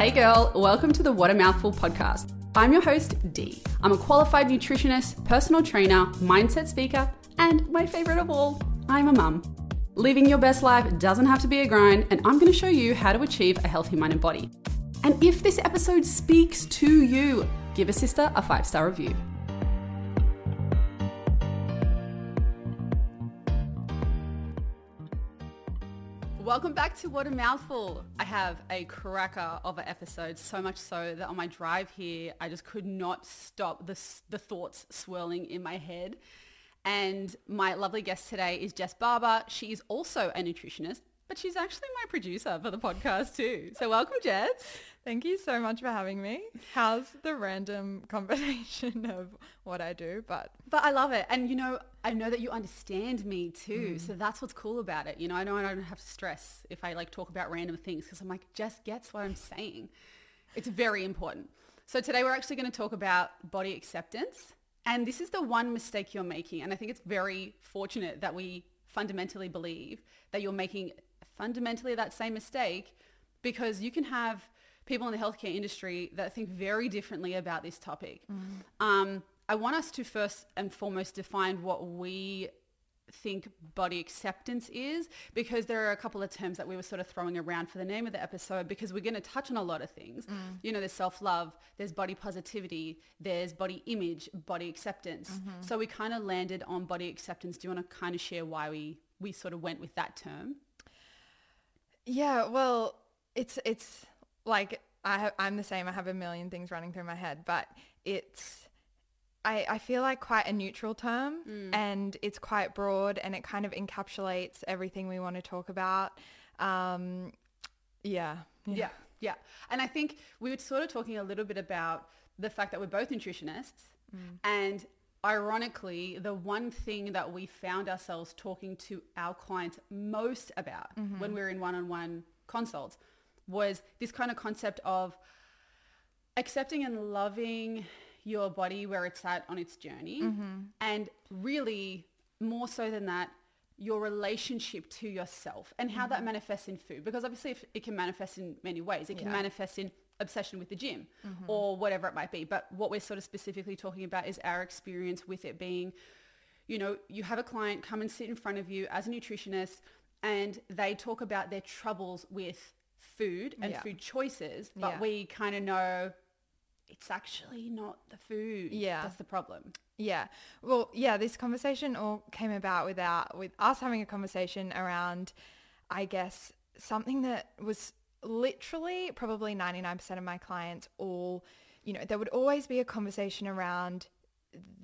Hey girl, welcome to the What a Mouthful podcast. I'm your host, Dee. I'm a qualified nutritionist, personal trainer, mindset speaker, and my favorite of all, I'm a mum. Living your best life doesn't have to be a grind, and I'm going to show you how to achieve a healthy mind and body. And if this episode speaks to you, give a sister a five star review. Welcome back to What a Mouthful. I have a cracker of an episode, so much so that on my drive here, I just could not stop the, the thoughts swirling in my head. And my lovely guest today is Jess Barber. She is also a nutritionist, but she's actually my producer for the podcast too. So welcome, Jess. Thank you so much for having me. How's the random combination of what I do? But but I love it, and you know, I know that you understand me too. Mm. So that's what's cool about it. You know, I know I don't have to stress if I like talk about random things because I'm like, Jess gets what I'm saying. It's very important. So today we're actually going to talk about body acceptance, and this is the one mistake you're making, and I think it's very fortunate that we fundamentally believe that you're making fundamentally that same mistake because you can have people in the healthcare industry that think very differently about this topic. Mm. Um, I want us to first and foremost define what we think body acceptance is because there are a couple of terms that we were sort of throwing around for the name of the episode because we're going to touch on a lot of things. Mm. You know, there's self-love, there's body positivity, there's body image, body acceptance. Mm-hmm. So we kind of landed on body acceptance. Do you want to kind of share why we we sort of went with that term? Yeah, well, it's it's like I I'm the same. I have a million things running through my head, but it's I, I feel like quite a neutral term mm. and it's quite broad and it kind of encapsulates everything we want to talk about. Um, yeah, yeah. Yeah. Yeah. And I think we were sort of talking a little bit about the fact that we're both nutritionists mm. and ironically, the one thing that we found ourselves talking to our clients most about mm-hmm. when we were in one-on-one consults was this kind of concept of accepting and loving your body where it's at on its journey mm-hmm. and really more so than that your relationship to yourself and how mm-hmm. that manifests in food because obviously it can manifest in many ways it can yeah. manifest in obsession with the gym mm-hmm. or whatever it might be but what we're sort of specifically talking about is our experience with it being you know you have a client come and sit in front of you as a nutritionist and they talk about their troubles with food and yeah. food choices, but yeah. we kind of know it's actually not the food. Yeah. That's the problem. Yeah. Well, yeah, this conversation all came about without with us having a conversation around I guess something that was literally probably 99% of my clients all, you know, there would always be a conversation around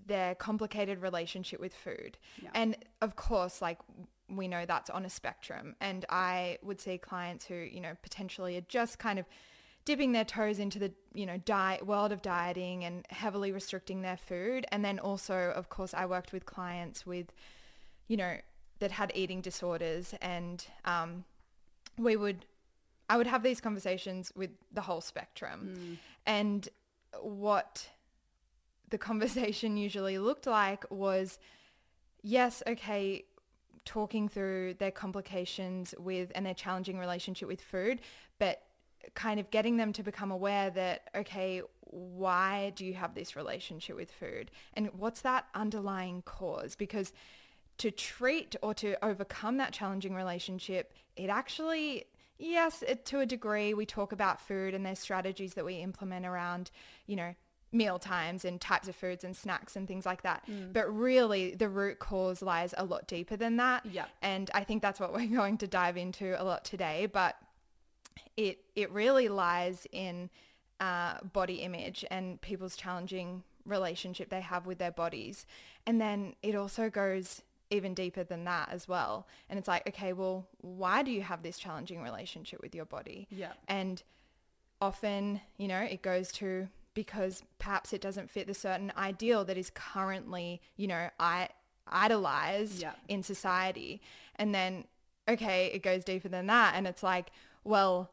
their complicated relationship with food. Yeah. And of course, like we know that's on a spectrum. And I would see clients who, you know, potentially are just kind of dipping their toes into the, you know, diet world of dieting and heavily restricting their food. And then also, of course, I worked with clients with, you know, that had eating disorders and um, we would, I would have these conversations with the whole spectrum. Mm. And what the conversation usually looked like was, yes, okay, talking through their complications with and their challenging relationship with food, but kind of getting them to become aware that, okay, why do you have this relationship with food? And what's that underlying cause? Because to treat or to overcome that challenging relationship, it actually, yes, it, to a degree, we talk about food and there's strategies that we implement around, you know, meal times and types of foods and snacks and things like that. Mm. But really the root cause lies a lot deeper than that. Yeah. And I think that's what we're going to dive into a lot today. But it it really lies in uh, body image and people's challenging relationship they have with their bodies. And then it also goes even deeper than that as well. And it's like, okay, well, why do you have this challenging relationship with your body? Yeah. And often, you know, it goes to because perhaps it doesn't fit the certain ideal that is currently, you know, I idolized yeah. in society. And then, okay, it goes deeper than that. And it's like, well,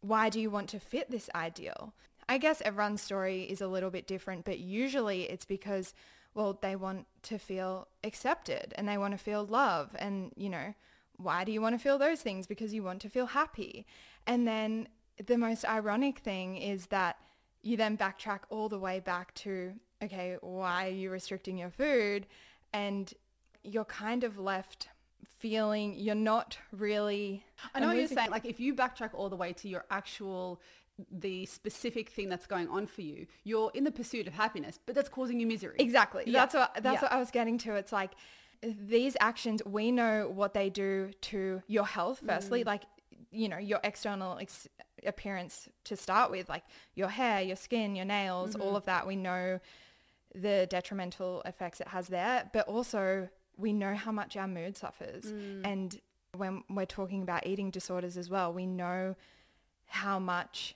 why do you want to fit this ideal? I guess everyone's story is a little bit different, but usually it's because, well, they want to feel accepted and they want to feel love. And, you know, why do you want to feel those things? Because you want to feel happy. And then the most ironic thing is that you then backtrack all the way back to, okay, why are you restricting your food? And you're kind of left feeling you're not really. I know what you're saying. Like if you backtrack all the way to your actual the specific thing that's going on for you, you're in the pursuit of happiness, but that's causing you misery. Exactly. Yeah. That's what that's Yeah. what I was getting to. It's like these actions, we know what they do to your health. Mm. Firstly, like you know your external ex- appearance to start with, like your hair, your skin, your nails, Mm-hmm. all of that. We know the detrimental effects it has there, but also we know how much our mood suffers. Mm. And when we're talking about eating disorders as well, we know how much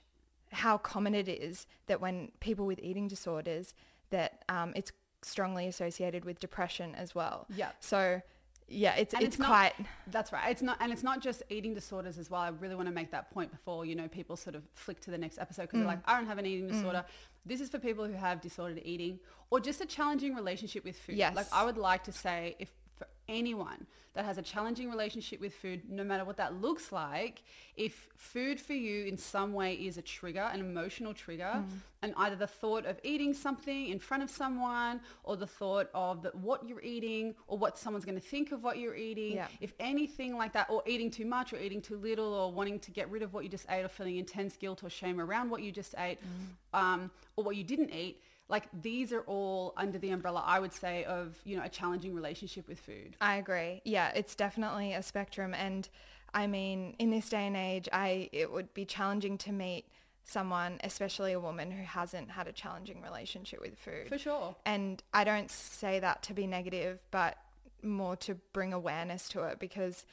how common it is that when people with eating disorders that um, it's strongly associated with depression as well. Yeah. So yeah, it's And it's, it's not- quite That's right. It's not, and it's not just eating disorders as well. I really want to make that point before you know people sort of flick to the next episode because Mm. they're like, I don't have an eating disorder. This is for people who have disordered eating or just a challenging relationship with food. Yes. Like I would like to say, if anyone that has a challenging relationship with food, no matter what that looks like, if food for you in some way is a trigger, an emotional trigger, Mm. and either the thought of eating something in front of someone or the thought of the, what you're eating or what someone's going to think of what you're eating, Yeah. if anything like that, or eating too much or eating too little or wanting to get rid of what you just ate or feeling intense guilt or shame around what you just ate um, or what you didn't eat, like these are all under the umbrella, I would say, of, you know, a challenging relationship with food. I agree. Yeah, it's definitely a spectrum and I mean, in this day and age, I it would be challenging to meet someone, especially a woman who hasn't had a challenging relationship with food. For sure. And I don't say that to be negative, but more to bring awareness to it because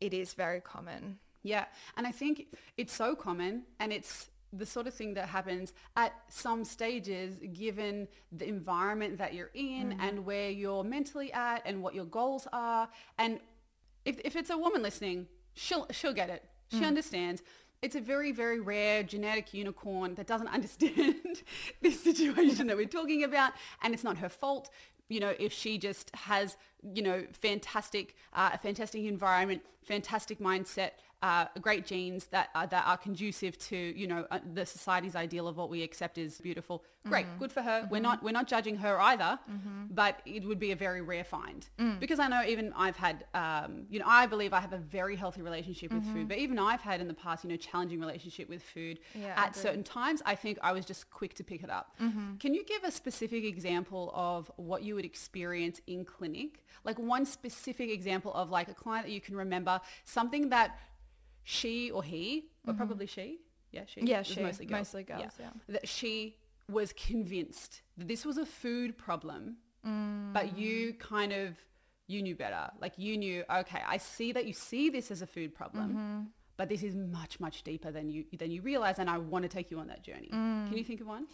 it is very common. Yeah. And I think it's so common and it's the sort of thing that happens at some stages given the environment that you're in and where you're mentally at and what your goals are. And if, if it's a woman listening, she'll, she'll get it. She understands. It's a very, very rare genetic unicorn that doesn't understand this situation that we're talking about. And it's not her fault you know, if she just has, you know, fantastic, uh, a fantastic environment, fantastic mindset, uh, great genes that are, that are conducive to, you know, uh, the society's ideal of what we accept as beautiful. Great, mm-hmm. good for her. We're mm-hmm. not we're not judging her either, mm-hmm. but it would be a very rare find mm. because I know even I've had, um, you know, I believe I have a very healthy relationship with food, but even I've had in the past, you know, challenging relationship with food Yeah, at certain times. I think I was just quick to pick it up. Can you give a specific example of what you would experience in clinic? Like one specific example of like a client that you can remember, something that she or he, or mm-hmm. probably she, yeah, she, Yeah, was she, mostly girls, mostly girls, yeah. that she was convinced that this was a food problem, but mm. you kind of you knew better. Like you knew, okay, I see that you see this as a food problem, mm-hmm. but this is much much deeper than you than you realize, and I want to take you on that journey. Mm. Can you think of one?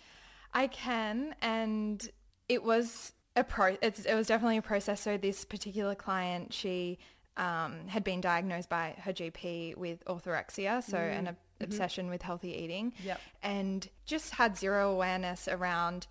I can, and it was a pro. It's, it was definitely a process. So this particular client, she um, had been diagnosed by her GP with orthorexia, so mm. an ob- mm-hmm. obsession with healthy eating, Yep. and just had zero awareness around.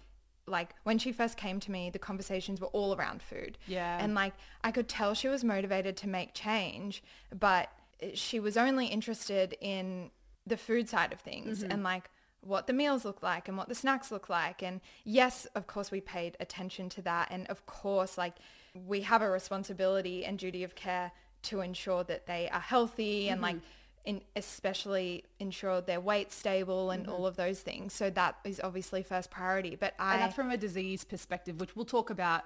Like when she first came to me, the conversations were all around food. Yeah. And like I could tell she was motivated to make change, but she was only interested in the food side of things mm-hmm. and like what the meals look like and what the snacks look like. And yes, of course we paid attention to that. And of course, like we have a responsibility and duty of care to ensure that they are healthy and mm-hmm. like in especially ensure their weight stable and mm-hmm. all of those things. So that is obviously first priority. But I and that's from a disease perspective, which we'll talk about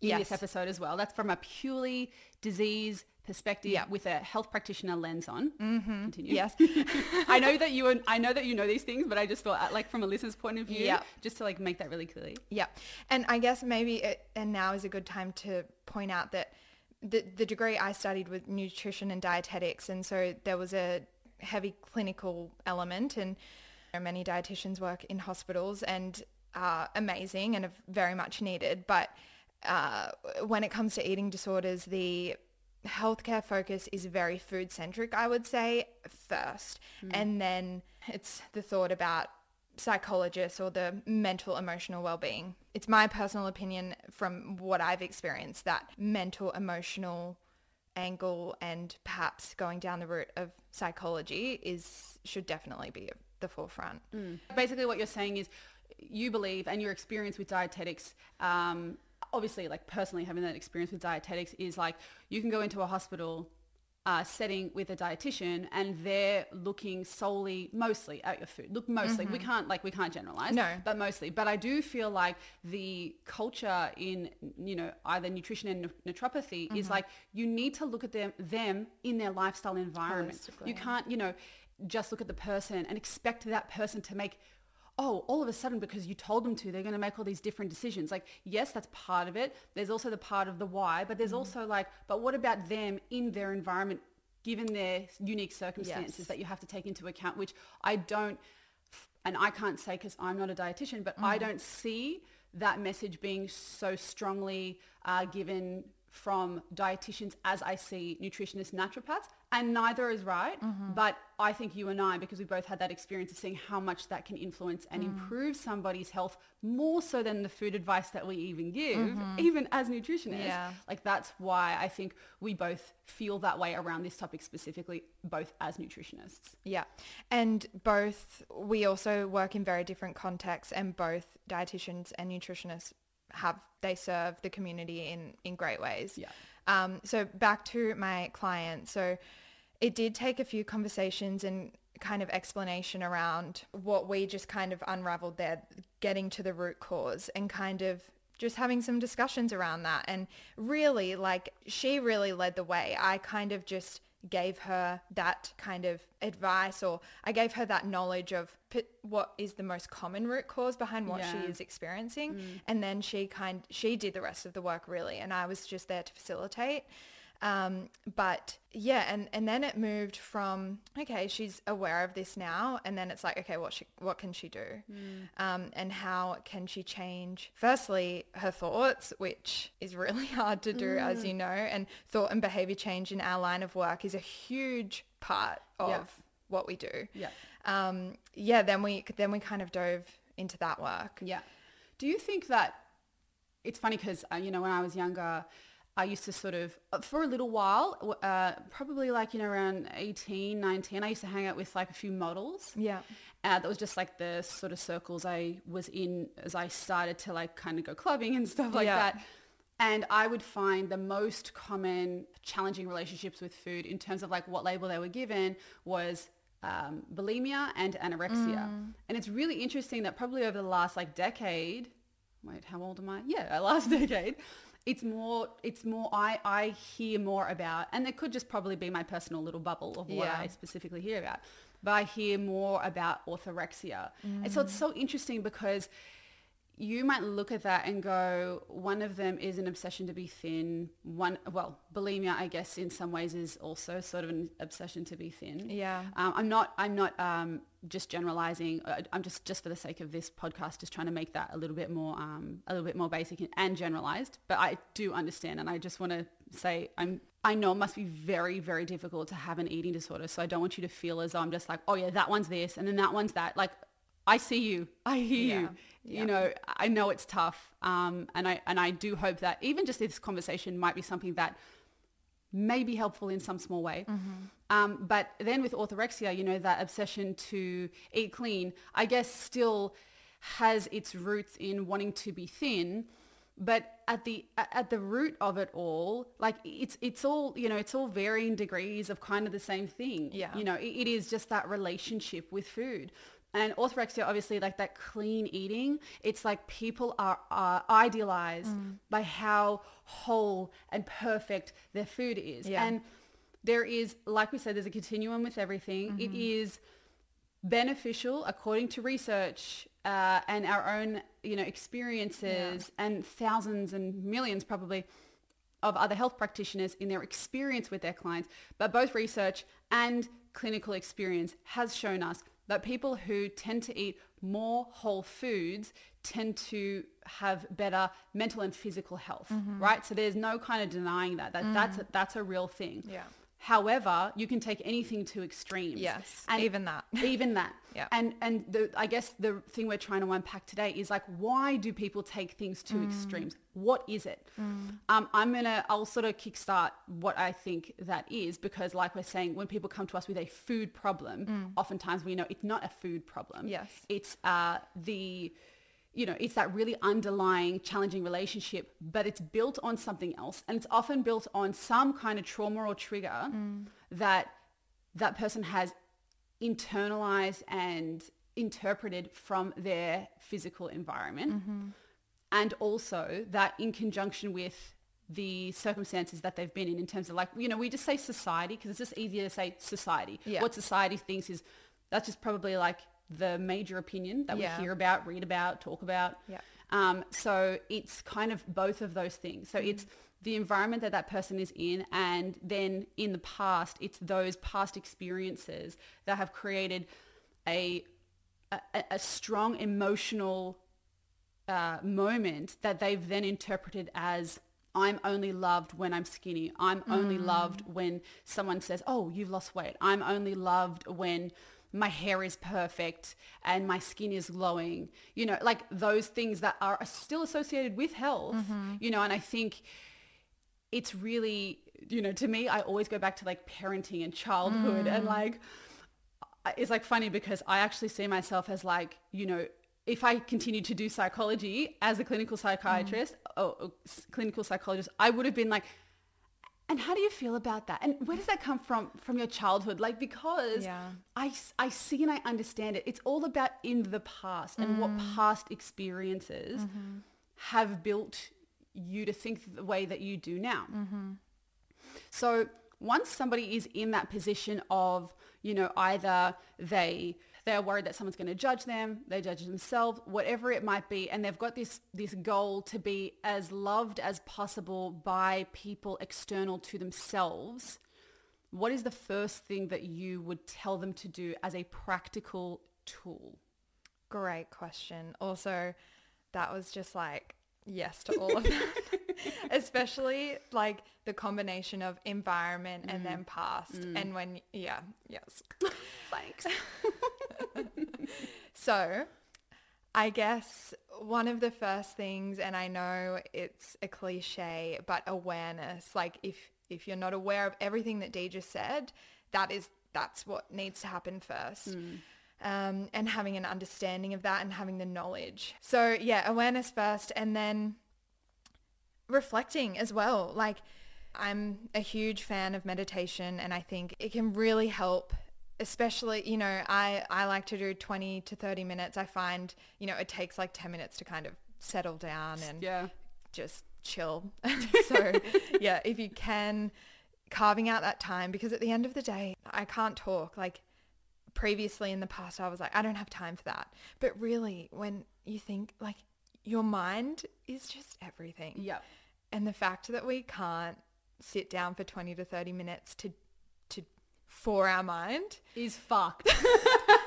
in Yes. this episode as well. That's from a purely disease perspective Yeah. with a health practitioner lens on. Mm-hmm. Continue. yes. I know that you I know that you know these things, but I just thought, uh, like, from a listener's point of view, Yeah. just to like make that really clearly. Yeah. And I guess maybe, it, and now is a good time to point out that the, the degree I studied with nutrition and dietetics. And so there was a heavy clinical element and many dietitians work in hospitals and are amazing and are very much needed. But uh, when it comes to eating disorders, the healthcare focus is very food centric, I would say, first. And then it's the thought about psychologists or the mental emotional well-being. It's my personal opinion from what I've experienced that mental emotional angle and perhaps going down the route of psychology is should definitely be at the forefront. Basically, what you're saying is you believe and your experience with dietetics, um, obviously, like personally having that experience with dietetics is like you can go into a hospital uh, setting with a dietitian and they're looking solely mostly at your food. Look mostly. We can't like we can't generalize No. but mostly. But i do feel like the culture in you know either nutrition and naturopathy is like you need to look at them them in their lifestyle environment. You can't you know just look at the person and expect that person to make oh, all of a sudden because you told them to, they're going to make all these different decisions. Like, yes, that's part of it. There's also the part of the why, but there's also like, but what about them in their environment, given their unique circumstances Yes. that you have to take into account, which I don't, and I can't say because I'm not a dietitian, but I don't see that message being so strongly uh, given from dietitians as I see nutritionists, naturopaths, and neither is right. Mm-hmm. But I think you and I, because we both had that experience of seeing how much that can influence and mm. improve somebody's health more so than the food advice that we even give, mm-hmm. even as nutritionists. Yeah. Like that's why I think we both feel that way around this topic specifically, both as nutritionists. Yeah. And both, we also work in very different contexts and both dietitians and nutritionists have, they serve the community in, in great ways. Yeah. Um, so back to my client. So it did take a few conversations and kind of explanation around what we just kind of unraveled there, getting to the root cause and kind of just having some discussions around that. And really, like, she really led the way. I kind of just gave her that kind of advice or I gave her that knowledge of what is the most common root cause behind what Yeah. she is experiencing mm. and then she kind she did the rest of the work really and I was just there to facilitate um, but yeah and and then it moved from okay she's aware of this now and then it's like okay what she what can she do um, and how can she change firstly her thoughts which is really hard to do as you know and thought and behavior change in our line of work is a huge part of Yeah. what we do Yeah. um, yeah, then we then we kind of dove into that work. Yeah. Do you think that it's funny because, uh, you know, when I was younger, I used to sort of, uh, for a little while, uh, probably like, you know, around 18, 19, I used to hang out with like a few models. Yeah. Uh, that was just like the sort of circles I was in as I started to like kind of go clubbing and stuff like Yeah. that. And I would find the most common challenging relationships with food in terms of like what label they were given was um, bulimia and anorexia. And it's really interesting that probably over the last like decade, wait, how old am I? Yeah, last decade. It's more, it's more, I, I hear more about, and it could just probably be my personal little bubble of what Yeah. I specifically hear about, but I hear more about orthorexia. And so it's mm. so interesting because you might look at that and go, one of them is an obsession to be thin. One, well, bulimia, I guess, in some ways is also sort of an obsession to be thin. Yeah. Um, I'm not. I'm not um, just generalizing. I'm just just for the sake of this podcast, just trying to make that a little bit more, um, a little bit more basic and, and generalized. But I do understand, and I just want to say, I'm. I know it must be very, very difficult to have an eating disorder. So I don't want you to feel as though I'm just like, oh yeah, that one's this, and then that one's that. Like, I see you. I hear you. Yeah. You know, I know it's tough, um, and I and I do hope that even just this conversation might be something that may be helpful in some small way. Um, but then with orthorexia, you know, that obsession to eat clean, I guess still has its roots in wanting to be thin. But at the at the root of it all, like it's it's all you know, it's all varying degrees of kind of the same thing. Yeah. You know, it, it is just that relationship with food. And orthorexia, obviously, like that clean eating, it's like people are, are idealized by how whole and perfect their food is. Yeah. And there is, like we said, there's a continuum with everything. It is beneficial according to research uh, and our own, you know, experiences and thousands and millions probably of other health practitioners in their experience with their clients. But both research and clinical experience has shown us that people who tend to eat more whole foods tend to have better mental and physical health, mm-hmm. right? So there's no kind of denying that. that mm. That's, a, that's a real thing. Yeah. However, you can take anything to extremes. Yes, And even that. even that. Yeah. And and the I guess the thing we're trying to unpack today is like why do people take things to Mm. extremes? What is it? Um, I'm gonna I'll sort of kickstart what I think that is because like we're saying, when people come to us with a food problem, oftentimes we know it's not a food problem. Mm. Yes. It's uh the you know, it's that really underlying challenging relationship, but it's built on something else. And it's often built on some kind of trauma or trigger mm. that that person has internalized and interpreted from their physical environment. Mm-hmm. And also that in conjunction with the circumstances that they've been in, in terms of like, you know, we just say society because it's just easier to say society. Yeah. What society thinks is, that's just probably like the major opinion that Yeah. we hear about, read about, talk about. Yeah. Um, so it's kind of both of those things. So it's the environment that that person is in, and then in the past, it's those past experiences that have created a a, a strong emotional uh, moment that they've then interpreted as I'm only loved when I'm skinny. I'm only loved when someone says, "Oh, you've lost weight." I'm only loved when my hair is perfect and my skin is glowing. You know, like those things that are still associated with health. Mm-hmm. You know, and I think it's really, you know, to me, I always go back to like parenting and childhood and mm. like it's like funny because I actually see myself as like, you know, if I continued to do psychology as a clinical psychiatrist mm. oh, oh, or, or clinical psychologist, I would have been like, and how do you feel about that? And where does that come from, from your childhood? Like, because Yeah. I see and I understand it. It's all about in the past and what mm. past experiences mm-hmm. have built you to think the way that you do now. Mm-hmm. So once somebody is in that position of, you know, either they they're worried that someone's going to judge them, they judge themselves, whatever it might be, and they've got this this goal to be as loved as possible by people external to themselves. What is the first thing that you would tell them to do as a practical tool? Great question. Also, that was just like yes to all of that. Especially like the combination of environment and mm. then past. Mm. And when yeah, yes. Thanks. So, I guess one of the first things, and I know it's a cliche, but awareness. Like if if you're not aware of everything that Dee just said, that is that's what needs to happen first. Um, and having an understanding of that and having the knowledge. So yeah, awareness first, and then reflecting as well. Like I'm a huge fan of meditation and I think it can really help especially, you know, I, I like to do 20 to 30 minutes. I find, you know, it takes like 10 minutes to kind of settle down and Yeah. just chill. so yeah, if you can carving out that time because at the end of the day, I can't talk like previously in the past I was like I don't have time for that. But really when you think like your mind is just everything. yeah And the fact that we can't sit down for 20 to 30 minutes to to for our mind is fucked.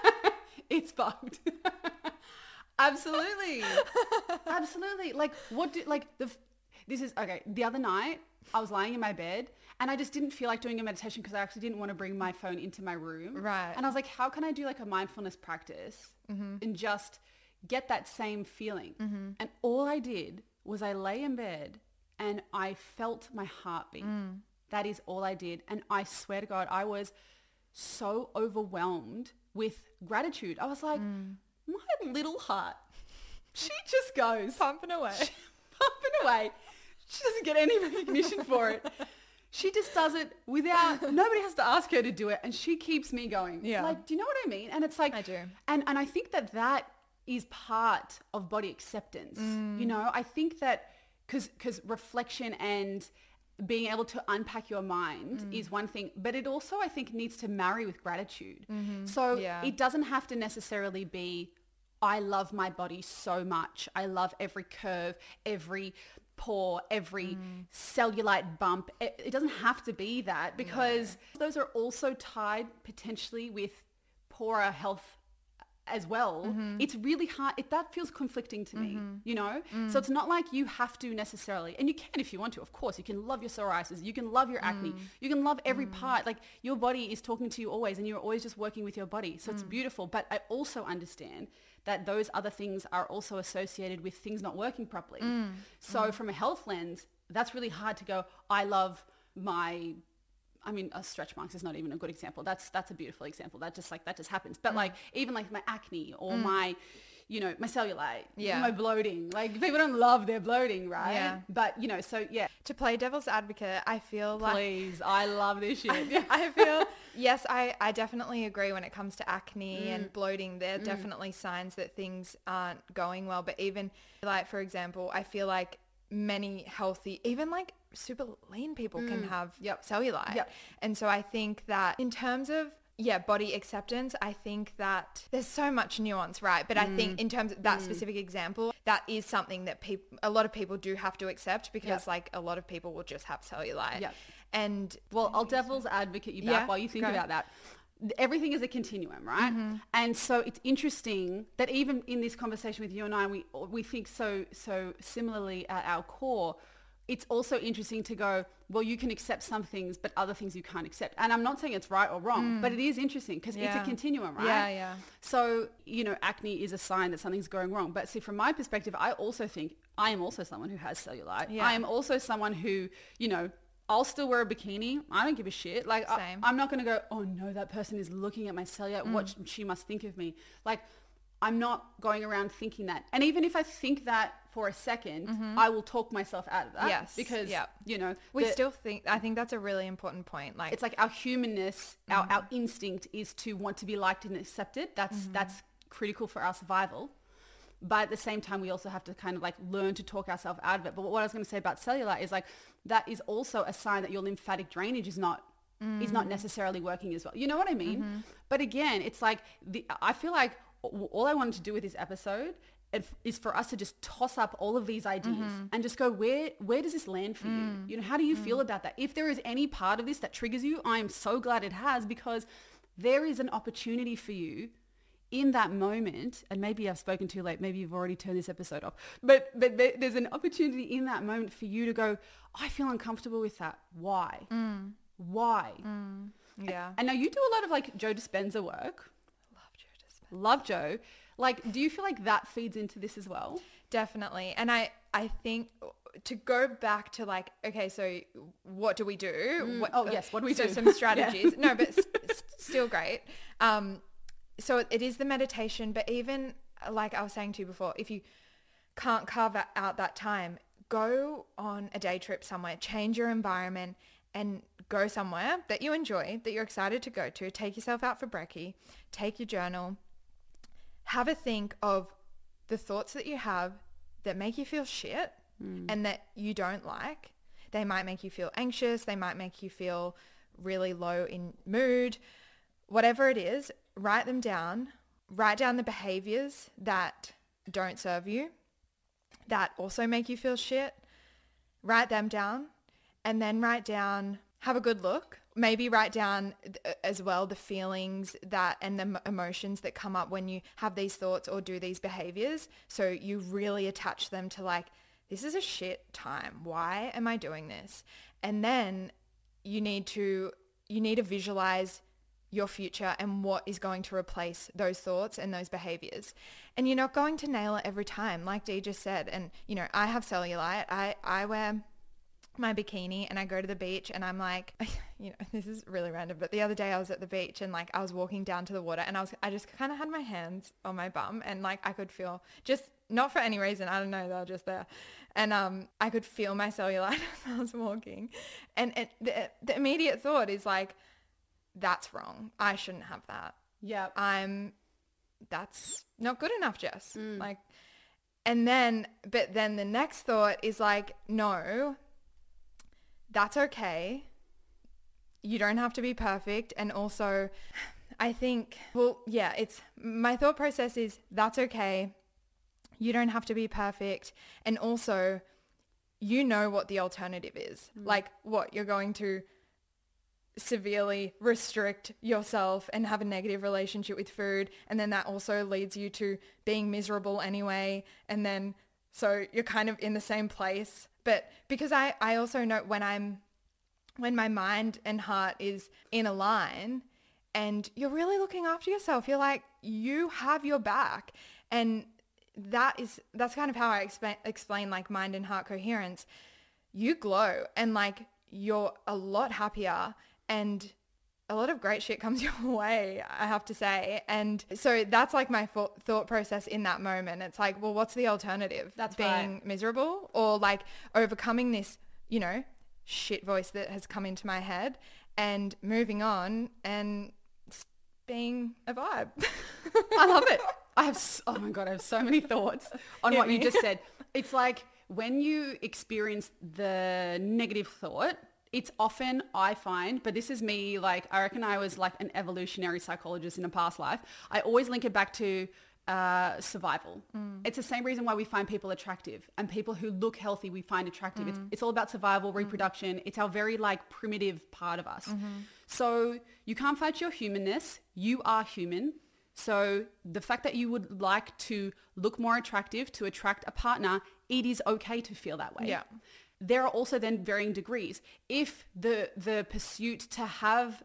it's fucked. Absolutely. Absolutely. Like what do like the this is okay, the other night I was lying in my bed and I just didn't feel like doing a meditation because I actually didn't want to bring my phone into my room. Right. And I was like, how can I do like a mindfulness practice mm-hmm. and just get that same feeling? Mm-hmm. And all I did was I lay in bed and I felt my heartbeat. Mm. That is all I did. And I swear to God, I was so overwhelmed with gratitude. I was like, mm. my little heart, she just goes pumping away. pumping away. She doesn't get any recognition for it. She just does it without, nobody has to ask her to do it. And she keeps me going. Yeah. Like, do you know what I mean? And it's like, I do. And, and I think that that is part of body acceptance. Mm. You know, I think that because because reflection and being able to unpack your mind mm. is one thing, but it also I think needs to marry with gratitude. Mm-hmm. So Yeah. it doesn't have to necessarily be I love my body so much. I love every curve, every pore, every mm. cellulite bump. It, it doesn't have to be that because those are also tied potentially with poorer health as well, Mm-hmm. it's really hard. It, that feels conflicting to me, you know? Mm. So it's not like you have to necessarily, and you can if you want to, of course. You can love your psoriasis. You can love your acne. Mm. You can love every part. Like your body is talking to you always and you're always just working with your body. So it's Mm. beautiful. But I also understand that those other things are also associated with things not working properly. Mm. So from a health lens, that's really hard to go, I love my I mean, a stretch marks is not even a good example. That's that's a beautiful example. That just like that just happens. Mm. But like even like my acne or my, you know, my cellulite, Yeah. my bloating. Like people don't love their bloating, right? Yeah. But you know, so yeah. To play devil's advocate, I feel like Please, I love this shit. Yeah. I feel yes, I, I definitely agree when it comes to acne Mm. and bloating. There are definitely signs that things aren't going well. But even like for example, I feel like many healthy, even like super lean people can have Mm. Yep. cellulite. Yep. And so I think that in terms of yeah, body acceptance, I think that there's so much nuance, right? But I Mm. think in terms of that specific example, that is something that people, a lot of people do have to accept because Yep. like a lot of people will just have cellulite. Yep. And Well, I'll devil's advocate you back Yeah, while you think go. about that. Everything is a continuum, right? And so it's interesting that even in this conversation with you and I, we we think so so similarly at our core. It's also interesting to go, well, you can accept some things, but other things you can't accept. And I'm not saying it's right or wrong, but it mm. is interesting because it's a continuum, right? Yeah, yeah. So, you know, acne is a sign that something's going wrong. But see, from my perspective, I also think I am also someone who has cellulite. Yeah. I am also someone who, you know, I'll still wear a bikini. I don't give a shit. Like, I, Same. I'm not going to go, oh no, that person is looking at my cellulite. Mm. What she must think of me. Like, I'm not going around thinking that. And even if I think that for a 2nd mm-hmm. I will talk myself out of that. Yes, Because, yeah. you know, We the- still think I think that's a really important point. Like it's like our humanness, our, mm-hmm. our instinct is to want to be liked and accepted. That's mm-hmm. that's critical for our survival. But at the same time, we also have to kind of like learn to talk ourselves out of it. But what I was going to say about cellulite is like that is also a sign that your lymphatic drainage is not is not mm. necessarily working as well. You know what I mean? But again, it's like the I feel like all I wanted to do with this episode is for us to just toss up all of these ideas mm-hmm. and just go where where does this land for you? Mm. You know how do you mm. feel about that? If there is any part of this that triggers you i am so glad it has because there is an opportunity for you in that moment and maybe i've spoken too late maybe you've already turned this episode off but but there's an opportunity in that moment for you to go i feel uncomfortable with that. Why? Mm. Why? Yeah. and now you do a lot of like joe dispenza work. Love Joe Dispenza. love joe like do you feel like that feeds into this as well Definitely. And I I think to go back to like okay, so what do we do? What, Oh, yes, what do we so do? Some strategies. No, but s- s- still great. Um so it is the meditation, but even like I was saying to you before, if you can't carve out- out that time, go on a day trip somewhere, change your environment and go somewhere that you enjoy, that you're excited to go to. Take yourself out for brekkie, take your journal, have a think of the thoughts that you have that make you feel shit hmm. and that you don't like. They might make you feel anxious. They might make you feel really low in mood. Whatever it is, write them down. Write down the behaviors that don't serve you, that also make you feel shit. Write them down and then write down, have a good look. Maybe write down uh, as well the feelings that and the emotions that come up when you have these thoughts or do these behaviors. So you really attach them to like, this is a shit time. Why am I doing this? And then you need to you need to visualize your future and what is going to replace those thoughts and those behaviors. And you're not going to nail it every time, like Dee just said. And, you know, I have cellulite. I, I wear my bikini and I go to the beach and I'm like, you know, this is really random, but the other day I was at the beach and like I was walking down to the water and I was, I just kind of had my hands on my bum and like I could feel just not for any reason. I don't know. They were just there. And um, I could feel my cellulite as I was walking. And it, the, the immediate thought is like, that's wrong. I shouldn't have that. yeah I'm that's not good enough, Jess. Like and then but then the next thought is like, no, that's okay. You don't have to be perfect. And also I think well, yeah, it's my thought process is that's okay. You don't have to be perfect. And also you know what the alternative is. Mm. Like what? You're going to severely restrict yourself and have a negative relationship with food. And then that also leads you to being miserable anyway. And then so you're kind of in the same place but because I, I also know when I'm when my mind and heart is in a line and you're really looking after yourself you're like you have your back. And that is that's kind of how I explain explain like mind and heart coherence. You glow and like you're a lot happier and a lot of great shit comes your way, I have to say. And so that's like my thought process in that moment. It's like, well, what's the alternative? That's being right. miserable or like overcoming this, you know, shit voice that has come into my head and moving on and being a vibe. I love it. I have, oh my God, I have so many thoughts on what you just said. It's like when you experience the negative thought, it's often I find, but this is me, like I reckon I was like an evolutionary psychologist in a past life. I always link it back to uh, survival. Mm. It's the same reason why we find people attractive and people who look healthy we find attractive. It's, mm. it's all about survival, mm. reproduction. It's our very like primitive part of us. Mm-hmm. So you can't fight your humanness. You are human. So the fact that you would like to look more attractive to attract a partner, it is okay to feel that way. Yeah. There are also then varying degrees. If the the pursuit to have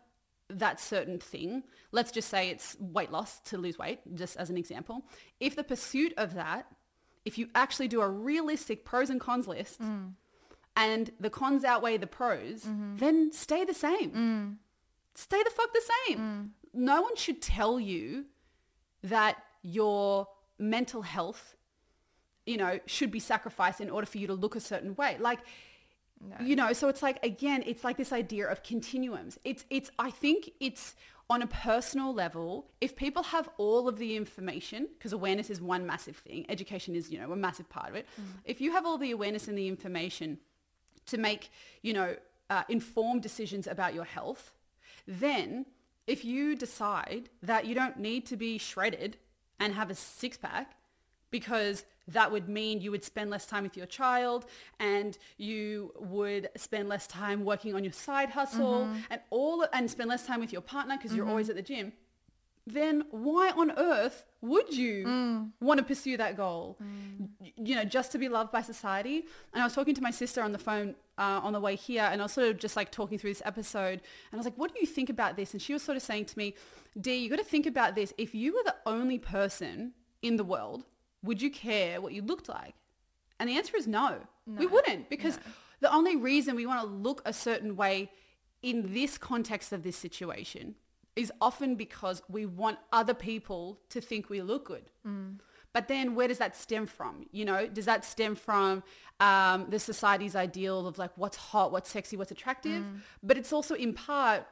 that certain thing, let's just say it's weight loss to lose weight, just as an example. If the pursuit of that, if you actually do a realistic pros and cons list mm. and the cons outweigh the pros, mm-hmm. then stay the same. Mm. Stay the fuck the same. Mm. No one should tell you that your mental health, you know, should be sacrificed in order for you to look a certain way. Like, you know, so it's like again, it's like this idea of continuums. It's it's I think it's on a personal level, if people have all of the information, because awareness is one massive thing, education is, you know, a massive part of it. If you have all the awareness and the information to make, you know, uh, informed decisions about your health, then if you decide that you don't need to be shredded and have a six pack because that would mean you would spend less time with your child and you would spend less time working on your side hustle mm-hmm. and all and spend less time with your partner because you're mm-hmm. always at the gym then why on earth would you mm. want to pursue that goal? Mm. Y- You know, just to be loved by society. And I was talking to my sister on the phone uh, on the way here, and I was sort of just like talking through this episode, and I was like, "What do you think about this?" And she was sort of saying to me, "Dee, you got to think about this. If you were the only person in the world, would you care what you looked like?" And the answer is no. We wouldn't because the only reason we want to look a certain way in this context of this situation is often because we want other people to think we look good. But then where does that stem from? You know, does that stem from um, the society's ideal of like what's hot, what's sexy, what's attractive? But it's also in part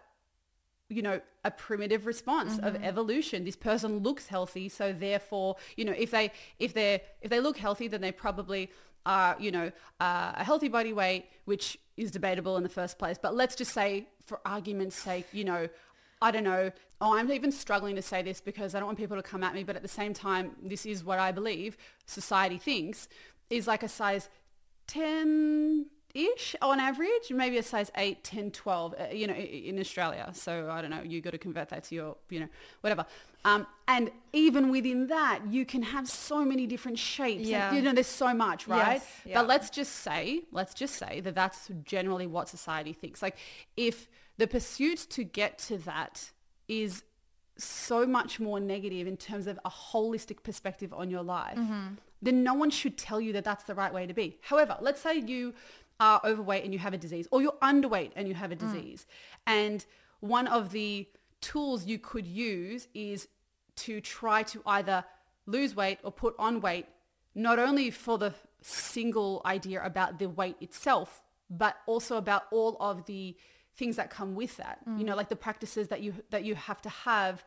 you know, a primitive response of evolution. This person looks healthy, so therefore, you know, if they if they if they look healthy, then they probably are, you know, uh, a healthy body weight, which is debatable in the first place. But let's just say, for argument's sake, you know, I don't know. Oh, I'm even struggling to say this because I don't want people to come at me, but at the same time, this is what I believe society thinks is like a size 10 ish on average, maybe a size 8, 10, 12, uh, you know, in Australia. So I don't know, you got to convert that to your, you know, whatever. Um, and even within that, you can have so many different shapes. and, Yeah. you know, there's so much, right? Yes, yeah. But let's just say, let's just say that that's generally what society thinks. Like if the pursuit to get to that is so much more negative in terms of a holistic perspective on your life, then no one should tell you that that's the right way to be. However, let's say you are overweight and you have a disease or you're underweight and you have a mm. disease. And one of the tools you could use is to try to either lose weight or put on weight, not only for the single idea about the weight itself, but also about all of the things that come with that. You mm. know, like the practices that you that you have to have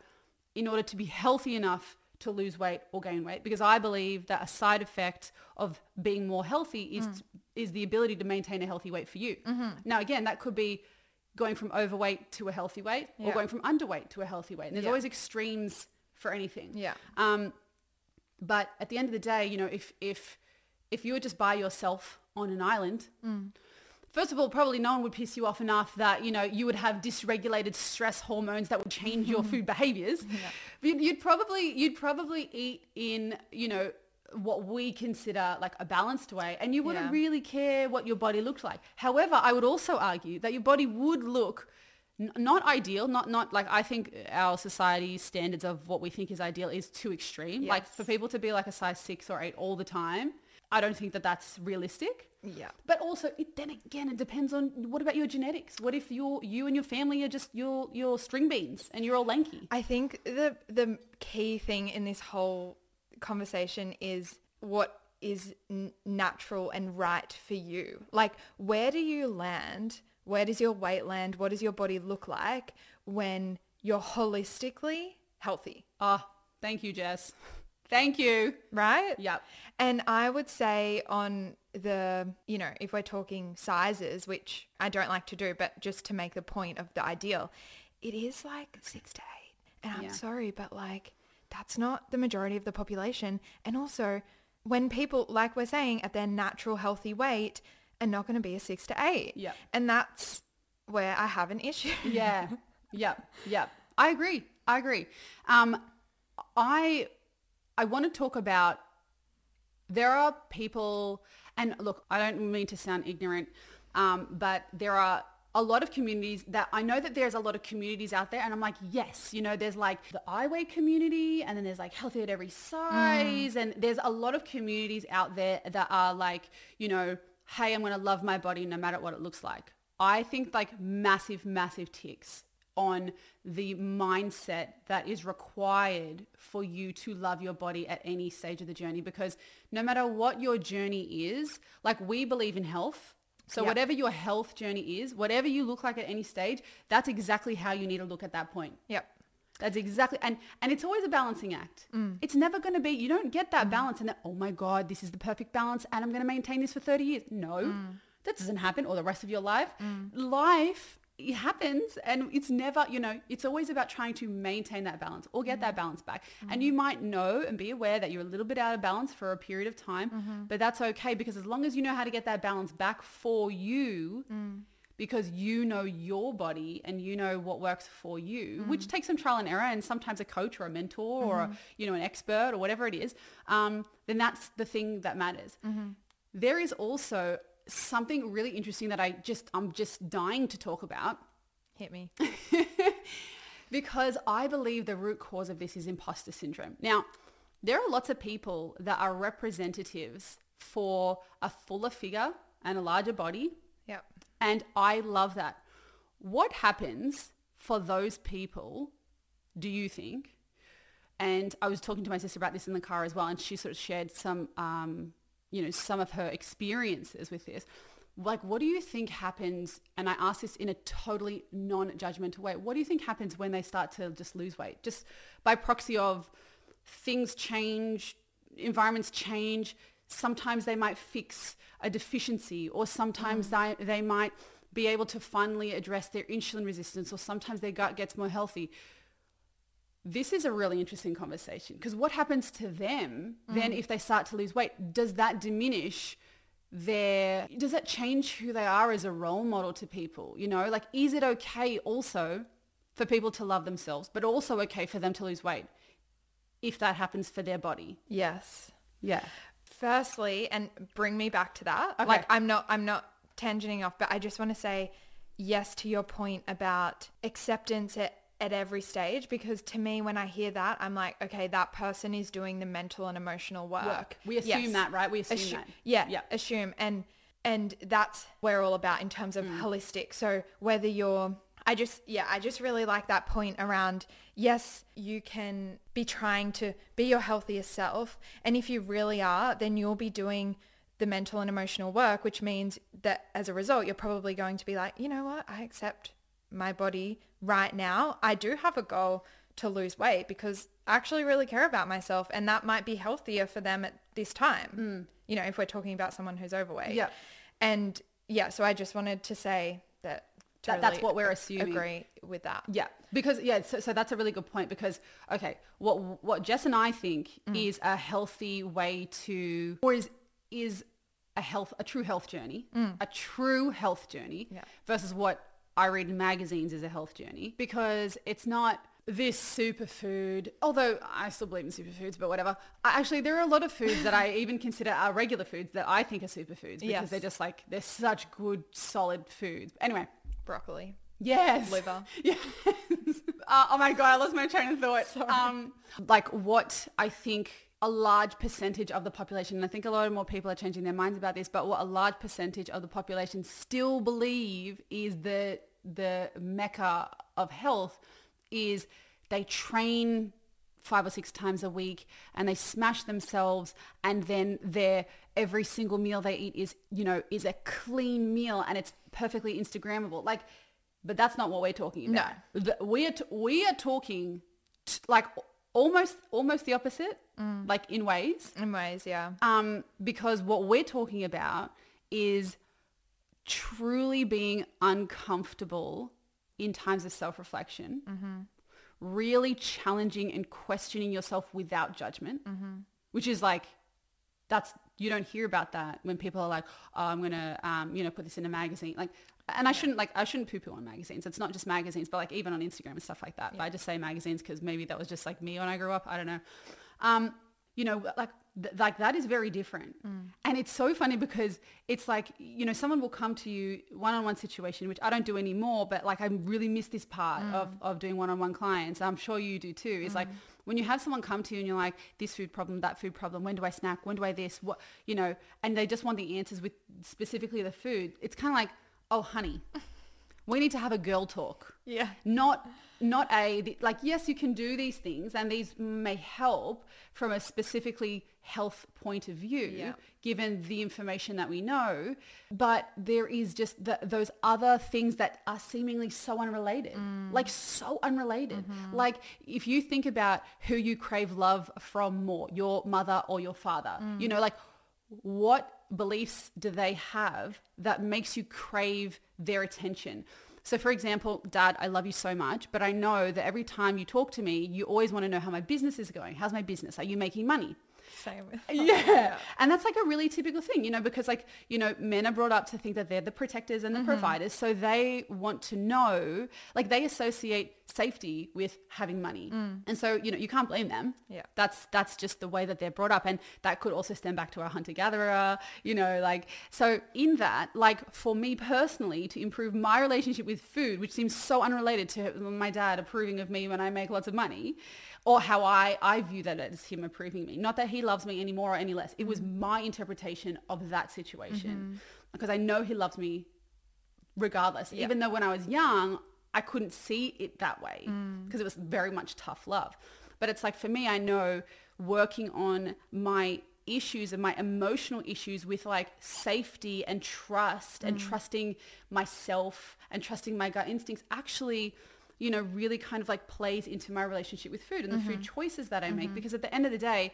in order to be healthy enough to lose weight or gain weight because I believe that a side effect of being more healthy is mm. Is the ability to maintain a healthy weight for you. Now again, that could be going from overweight to a healthy weight or going from underweight to a healthy weight. And there's Yeah. always extremes for anything. Yeah. Um, but at the end of the day, you know, if if if you were just by yourself on an island, first of all, probably no one would piss you off enough that, you know, you would have dysregulated stress hormones that would change your food behaviors. You'd, you'd probably, you'd probably eat in, you know, what we consider like a balanced way and you wouldn't Yeah. really care what your body looked like. However, I would also argue that your body would look n- not ideal, not not like I think our society's standards of what we think is ideal is too extreme. Like for people to be like a size 6 or 8 all the time, I don't think that that's realistic. Yeah. But also, it, then again, it depends on what about your genetics. What if you you and your family are just your your string beans and you're all lanky? I think the the key thing in this whole conversation is what is n- natural and right for you. Like, where do you land? Where does your weight land? What does your body look like when you're holistically healthy, Ah, thank you, Jess. Thank you. right? Yep. And I would say on the, you know, if we're talking sizes, which I don't like to do, but just to make the point of the ideal, it is like six to eight. And I'm sorry, but like that's not the majority of the population. And also when people, like we're saying, at their natural healthy weight are not going to be a six to eight. Yep. And that's where I have an issue. Yeah. yep. Yep. I agree. I agree. Um, I I want to talk about there are people, and look, I don't mean to sound ignorant, um, but there are a lot of communities that I know that there's a lot of communities out there and I'm like, yes, you know, there's like the I Weigh community and then there's like healthy at every mm. size and there's a lot of communities out there that are like, you know, hey, I'm going to love my body no matter what it looks like. I think like massive, massive ticks on the mindset that is required for you to love your body at any stage of the journey because no matter what your journey is, like we believe in health. So Yep. whatever your health journey is, whatever you look like at any stage, that's exactly how you need to look at that point. Yep. That's exactly and and it's always a balancing act. Mm. It's never going to be you don't get that balance and that oh my god, this is the perfect balance and I'm going to maintain this for 30 years. No. Mm. That doesn't happen or the rest of your life. Life it happens and it's never, you know, it's always about trying to maintain that balance or get Mm. that balance back. And you might know and be aware that you're a little bit out of balance for a period of time, Mm-hmm. but that's okay because as long as you know how to get that balance back for you, Mm. because you know your body and you know what works for you, Mm. which takes some trial and error and sometimes a coach or a mentor or Mm-hmm. a, you know an expert or whatever it is, um, then that's the thing that matters. Mm-hmm. There is also something really interesting that I just I'm just dying to talk about Hit me. because I believe the root cause of this is imposter syndrome. Now, there are lots of people that are representatives for a fuller figure and a larger body Yep. and I love that. What happens for those people, do you think? And I was talking to my sister about this in the car as well, and she sort of shared some, um, you know, some of her experiences with this. Like, what do you think happens? And I ask this in a totally non-judgmental way. What do you think happens when they start to just lose weight? Just by proxy of things change, environments change. Sometimes they might fix a deficiency or sometimes mm. they, they might be able to finally address their insulin resistance or sometimes their gut gets more healthy. This is a really interesting conversation because what happens to them then mm. if they start to lose weight? Does that diminish their, does that change who they are as a role model to people? You know, like is it okay also for people to love themselves, but also okay for them to lose weight if that happens for their body? Yes. Yeah. Firstly, and bring me back to that. Okay. Like I'm not I'm not tangenting off, but I just want to say yes to your point about acceptance at, at every stage because to me when I hear that, I'm like, okay, that person is doing the mental and emotional work. Work. We assume Yes. that, right? We assume Assu- that. Yeah, Yeah. assume and and that's where we're all about in terms of mm. holistic. So whether you're I just yeah, I just really like that point around yes, you can be trying to be your healthiest self and if you really are, then you'll be doing the mental and emotional work, which means that as a result, you're probably going to be like, you know what, I accept my body right now. I do have a goal to lose weight because I actually really care about myself and that might be healthier for them at this time. You know, if we're talking about someone who's overweight. Mm. Yeah. And yeah, so I just wanted to say that That- that's what we're assuming. Agree with that. Yeah, because yeah, so, so that's a really good point because okay, what what Jess and I think Mm. is a healthy way to or is is a health, a true health journey, a true health journey Yeah. versus what I read in magazines is a health journey because it's not this superfood, although I still believe in superfoods, but whatever. I, actually, there are a lot of foods that I even consider are regular foods that I think are superfoods because Yes. they're just like, they're such good, solid foods. Anyway, Broccoli. Yes. Liver. Yes. Uh, oh my god, I lost my train of thought. Um, like what I think a large percentage of the population, and I think a lot more people are changing their minds about this, but what a large percentage of the population still believe is the the mecca of health is they train five or six times a week and they smash themselves and then their every single meal they eat is you know is a clean meal and it's perfectly instagrammable. Like but that's not what we're talking about. The- we are t- we are talking t- like almost almost the opposite like in ways In ways, yeah. um, because what we're talking about is truly being uncomfortable in times of self-reflection, really challenging and questioning yourself without judgment, which is like, that's, you don't hear about that when people are like, oh, I'm going to, um, you know, put this in a magazine. Like, and I shouldn't like, I shouldn't poo-poo on magazines. It's not just magazines, but like even on Instagram and stuff like that. But I just say magazines because maybe that was just like me when I grew up. I don't know. Um, you know, like th- like that is very different. Mm. And it's so funny because it's like, you know, someone will come to you one-on-one situation, which I don't do anymore, but like I really miss this part of, mm. of doing one-on-one clients. I'm sure you do too. It's like mm. when you have someone come to you and you're like, this food problem, that food problem, when do I snack? When do I this? What, you know, and they just want the answers with specifically the food. It's kind of like, oh, honey, we need to have a girl talk. Yeah. not not a like yes you can do these things and these may help from a specifically health point of view Yeah. given the information that we know but there is just the, those other things that are seemingly so unrelated mm. like so unrelated. Mm-hmm. Like if you think about who you crave love from more your mother or your father you mm. know like what beliefs do they have that makes you crave their attention? So for example, dad, I love you so much, but I know that every time you talk to me, you always want to know how my business is going. How's my business? Are you making money? Same with Yeah. And that's like a really typical thing, you know, because like, you know, men are brought up to think that they're the protectors and the mm-hmm. providers. So they want to know, like they associate safety with having money. Mm. And so, you know, you can't blame them. Yeah. That's, that's just the way that they're brought up. And that could also stem back to a hunter gatherer, you know, like, so in that, like for me personally to improve my relationship with food, which seems so unrelated to my dad approving of me when I make lots of money, or how I, I view that as him approving me. Not that he loves me any more or any less. It was mm. my interpretation of that situation mm-hmm. because I know he loves me regardless. Yeah. Even though when I was young, I couldn't see it that way mm. because it was very much tough love. But it's like for me, I know working on my issues and my emotional issues with like safety and trust and mm. trusting myself and trusting my gut instincts actually you know really kind of like plays into my relationship with food and the food mm-hmm. choices that I make. Mm-hmm. Because at the end of the day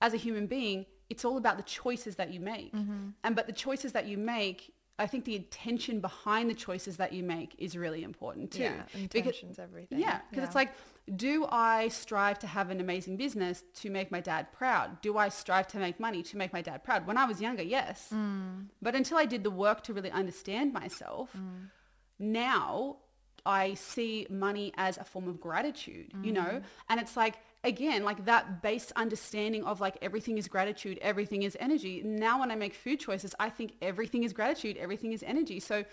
as a human being it's all about the choices that you make. Mm-hmm. And but the choices that you make I think the intention behind the choices that you make is really important too. Yeah, Because- intention's everything. yeah, because it's like, do I strive to have an amazing business to make my dad proud? Do I strive to make money to make my dad proud? When I was younger, yes. Mm. But until I did the work to really understand myself, mm. now I see money as a form of gratitude, you know? Mm. And it's like, again, like that base understanding of like everything is gratitude, everything is energy. Now when I make food choices, I think everything is gratitude, everything is energy. So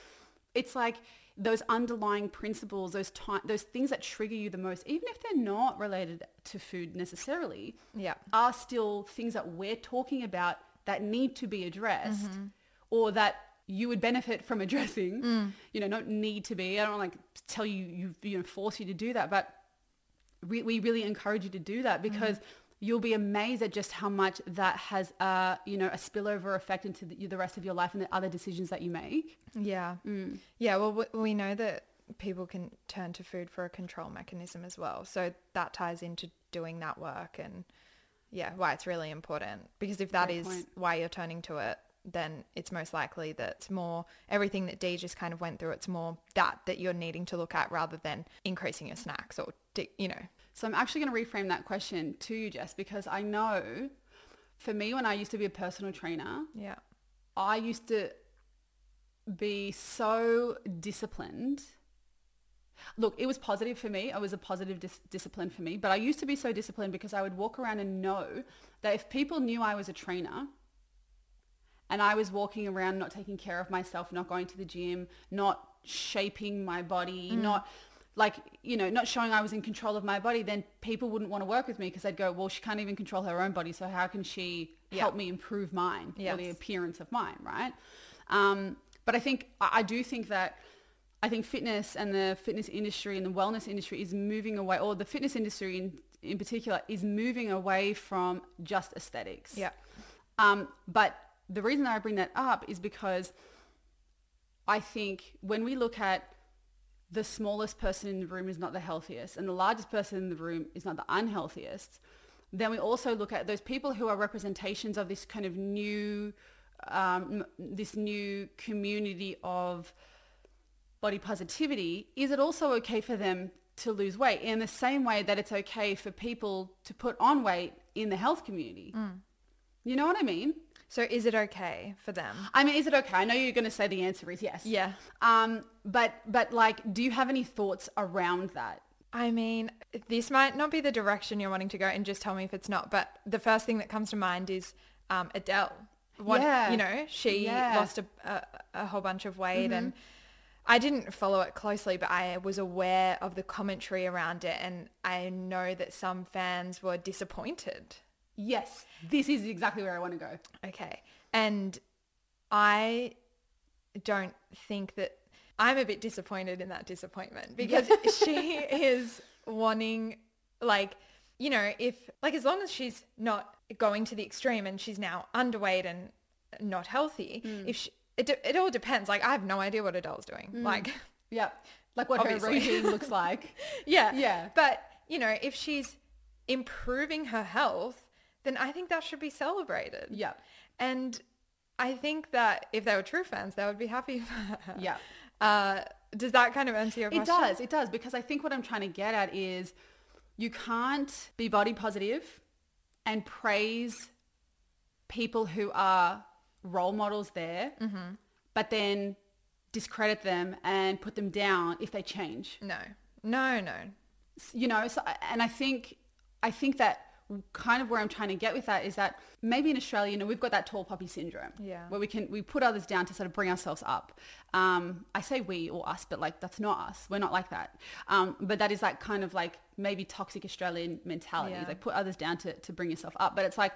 it's like those underlying principles, those those things that trigger you the most, even if they're not related to food necessarily, Yeah. are still things that we're talking about that need to be addressed mm-hmm. or that you would benefit from addressing, mm. you know, not need to be. I don't like tell you, you, you know, force you to do that, but we, we really encourage you to do that because you'll be amazed at just how much that has, uh, you know, a spillover effect into the, the rest of your life and the other decisions that you make. Yeah. Mm. Yeah. Well, we, we know that people can turn to food for a control mechanism as well. So that ties into doing that work and yeah, why it's really important. Because if that Great is point. why you're turning to it, then it's most likely that it's more everything that Dee just kind of went through. It's more that that you're needing to look at rather than increasing your snacks or, you know, So I'm actually going to reframe that question to you, Jess, because I know for me, when I used to be a personal trainer, yeah. I used to be so disciplined. Look, it was positive for me. It was a positive dis- discipline for me. But I used to be so disciplined because I would walk around and know that if people knew I was a trainer and I was walking around not taking care of myself, not going to the gym, not shaping my body, mm. not like, you know, not showing I was in control of my body, then people wouldn't want to work with me because they'd go, well, she can't even control her own body. So how can she Yeah. help me improve mine or the appearance of mine, right? Um, but I think, I I do think that I think fitness and the fitness industry and the wellness industry is moving away, or the fitness industry in, in particular is moving away from just aesthetics. Yeah. Um, but the reason that I bring that up is because I think when we look at the smallest person in the room is not the healthiest and the largest person in the room is not the unhealthiest, then we also look at those people who are representations of this kind of new, um, this new community of body positivity. Is it also okay for them to lose weight in the same way that it's okay for people to put on weight in the health community? You know what I mean? So is it okay for them? I mean, is it okay? I know you're going to say the answer is yes. Yeah. Um, but but like, do you have any thoughts around that? I mean, this might not be the direction you're wanting to go and just tell me if it's not. But the first thing that comes to mind is um, Adele. One, Yeah. You know, she Yeah. lost a, a, a whole bunch of weight and I didn't follow it closely, but I was aware of the commentary around it. And I know that some fans were disappointed. Yes, this is exactly where I want to go. Okay. And I don't think that I'm a bit disappointed in that disappointment because she is wanting like, you know, if like as long as she's not going to the extreme and she's now underweight and not healthy, mm. if she, it, it all depends. Like I have no idea what Adele's doing. Mm. Like, Yeah, like what Obviously. her regime looks like. yeah. Yeah. But, you know, if she's improving her health, then I think that should be celebrated. Yeah. And I think that if they were true fans, they would be happy for her. Yeah. Uh, does that kind of answer your question? It does. It does because I think what I'm trying to get at is you can't be body positive and praise people who are role models there, but then discredit them and put them down if they change. No. No, no. you know so and i think i think that kind of where i'm trying to get with that is that maybe in australia you know we've got that tall poppy syndrome Yeah. where we can we put others down to sort of bring ourselves up um i say we or us but like that's not us we're not like that um but that is that kind of like maybe toxic australian mentality Yeah. like put others down to to bring yourself up but it's like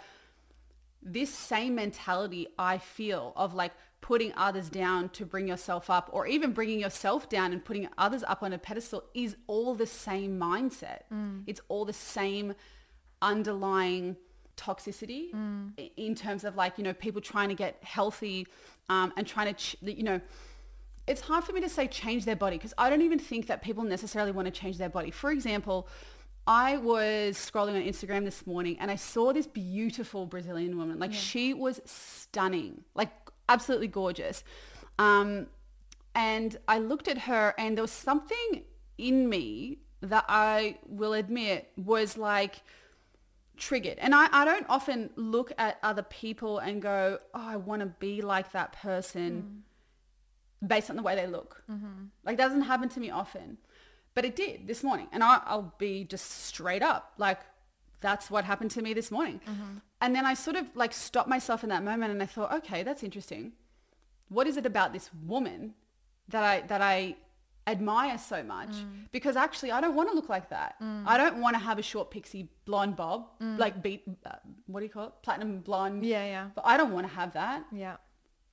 this same mentality I feel of like putting others down to bring yourself up or even bringing yourself down and putting others up on a pedestal is all the same mindset. It's all the same underlying toxicity i- in terms of like, you know, people trying to get healthy um, and trying to, ch- you know, it's hard for me to say change their body because I don't even think that people necessarily want to change their body. For example, I was scrolling on Instagram this morning and I saw this beautiful Brazilian woman. Like she was stunning, like absolutely gorgeous. Um, and I looked at her and there was something in me that I will admit was like triggered. And I, I don't often look at other people and go, oh, I want to be like that person mm. based on the way they look. Mm-hmm. Like that doesn't happen to me often, but it did this morning. And I, I'll be just straight up like, that's what happened to me this morning. Mm-hmm. And then I sort of like stopped myself in that moment and I thought, okay, that's interesting. What is it about this woman that I, that I admire so much? Mm. Because actually I don't want to look like that. Mm. I don't want to have a short pixie blonde bob, mm. like beat, uh, what do you call it? Platinum blonde. Yeah, yeah. But I don't want to have that Yeah.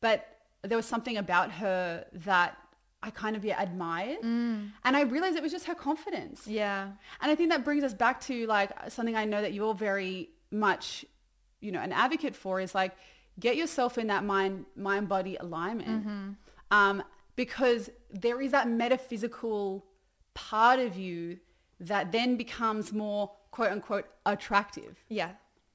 but there was something about her that I kind of yeah, admired. And I realized it was just her confidence. Yeah. And I think that brings us back to like something I know that you're very much, you know, an advocate for is like get yourself in that mind mind body alignment. Mm-hmm. Um, because there is that metaphysical part of you that then becomes more quote unquote attractive. Yeah.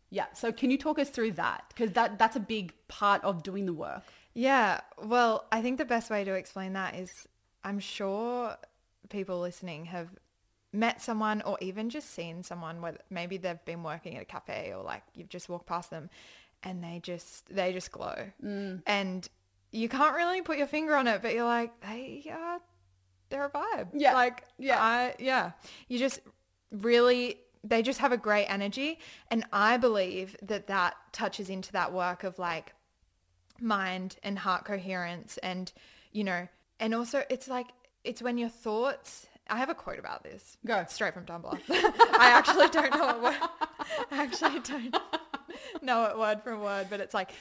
Yeah. So can you talk us through that? Because that that's a big part of doing the work. Yeah. Well, I think the best way to explain that is I'm sure people listening have met someone or even just seen someone where maybe they've been working at a cafe or like you've just walked past them and they just they just glow. Mm. And you can't really put your finger on it, but you're like, they are they're a vibe. Yeah. Like Yeah. I yeah. You just really they just have a great energy and I believe that that touches into that work of like mind and heart coherence and you know and also it's like it's when your thoughts I have a quote about this. Go. Straight from Tumblr. I actually don't know it word. I actually don't know it word from word, but it's like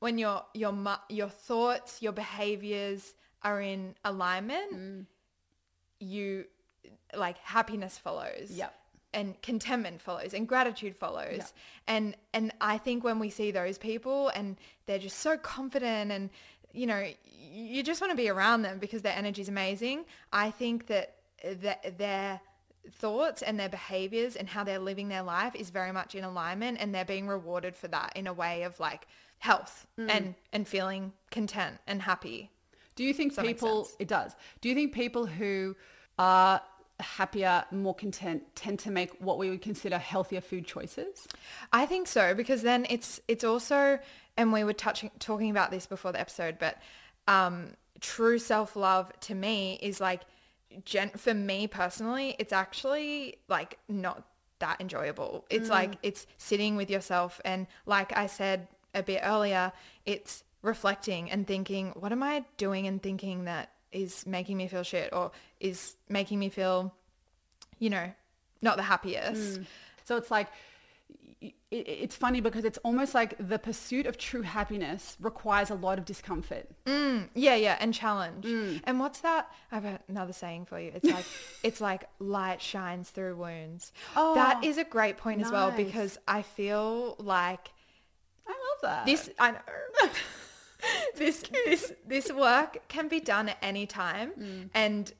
when your your your thoughts, your behaviors are in alignment, Mm. you like happiness follows. Yep. And contentment follows and gratitude follows. Yep. And and I think when we see those people and they're just so confident and you know, you just want to be around them because their energy is amazing. I think that that their thoughts and their behaviors and how they're living their life is very much in alignment and they're being rewarded for that in a way of like health Mm. and and feeling content and happy. Do you think people, it does. Do you think people who are happier, more content tend to make what we would consider healthier food choices? I think so because then it's it's also and we were touching talking about this before the episode, but um, true self love to me is like gen- for me personally, it's actually like not that enjoyable. It's like it's sitting with yourself and like I said a bit earlier, it's reflecting and thinking, what am I doing and thinking that is making me feel shit or is making me feel, you know, not the happiest. Mm. So it's like, it's funny because it's almost like the pursuit of true happiness requires a lot of discomfort. Mm, yeah, yeah, and challenge. Mm. And what's that? I have another saying for you. It's like it's like light shines through wounds. Oh, that is a great point as well because I feel like I love that. this I know. this this this work can be done at any time. Mm. And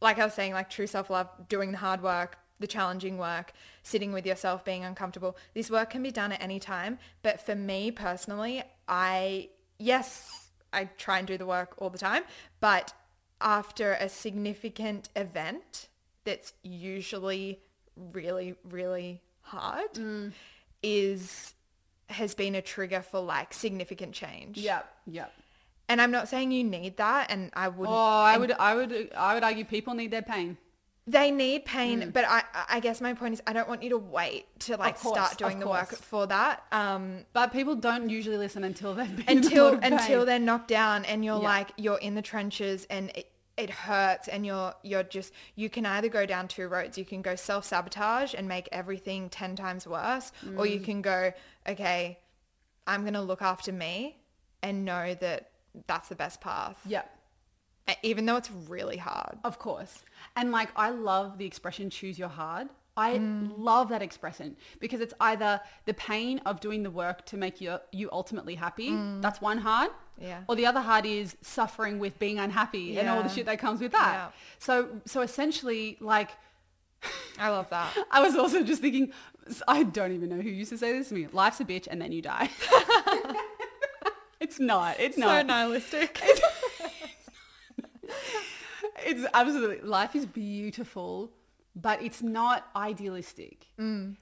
like I was saying like true self-love doing the hard work the challenging work sitting with yourself being uncomfortable this work can be done at any time. But for me personally I yes I try and do the work all the time. But after a significant event that's usually really really hard mm. is has been a trigger for like significant change. Yep, yep. And I'm not saying you need that and I Oh, wouldn't I would, I would, I would argue people need their pain. they need pain, Mm. but I I guess my point is I don't want you to wait to like course, start doing the work for that. Um But people don't usually listen until they've been until lot of pain. until they're knocked down and you're Yeah. like you're in the trenches and it, it hurts and you're you're just you can either go down two roads you can go self-sabotage and make everything 10 times worse or Mm. you can go okay i'm going to look after me and know that that's the best path Yep. E- even though it's really hard Of course. And like, I love the expression choose your hard. I Mm. love that expression because it's either the pain of doing the work to make you, you ultimately happy. That's one hard. Mm. Yeah. Or the other hard is suffering with being unhappy and all the shit that comes with that. Yeah. So, so essentially like, i love that I was also just thinking, I don't even know who used to say this to me. Life's a bitch and then you die. it's not. It's so not. So nihilistic It's absolutely life is beautiful, but it's not idealistic. Mm.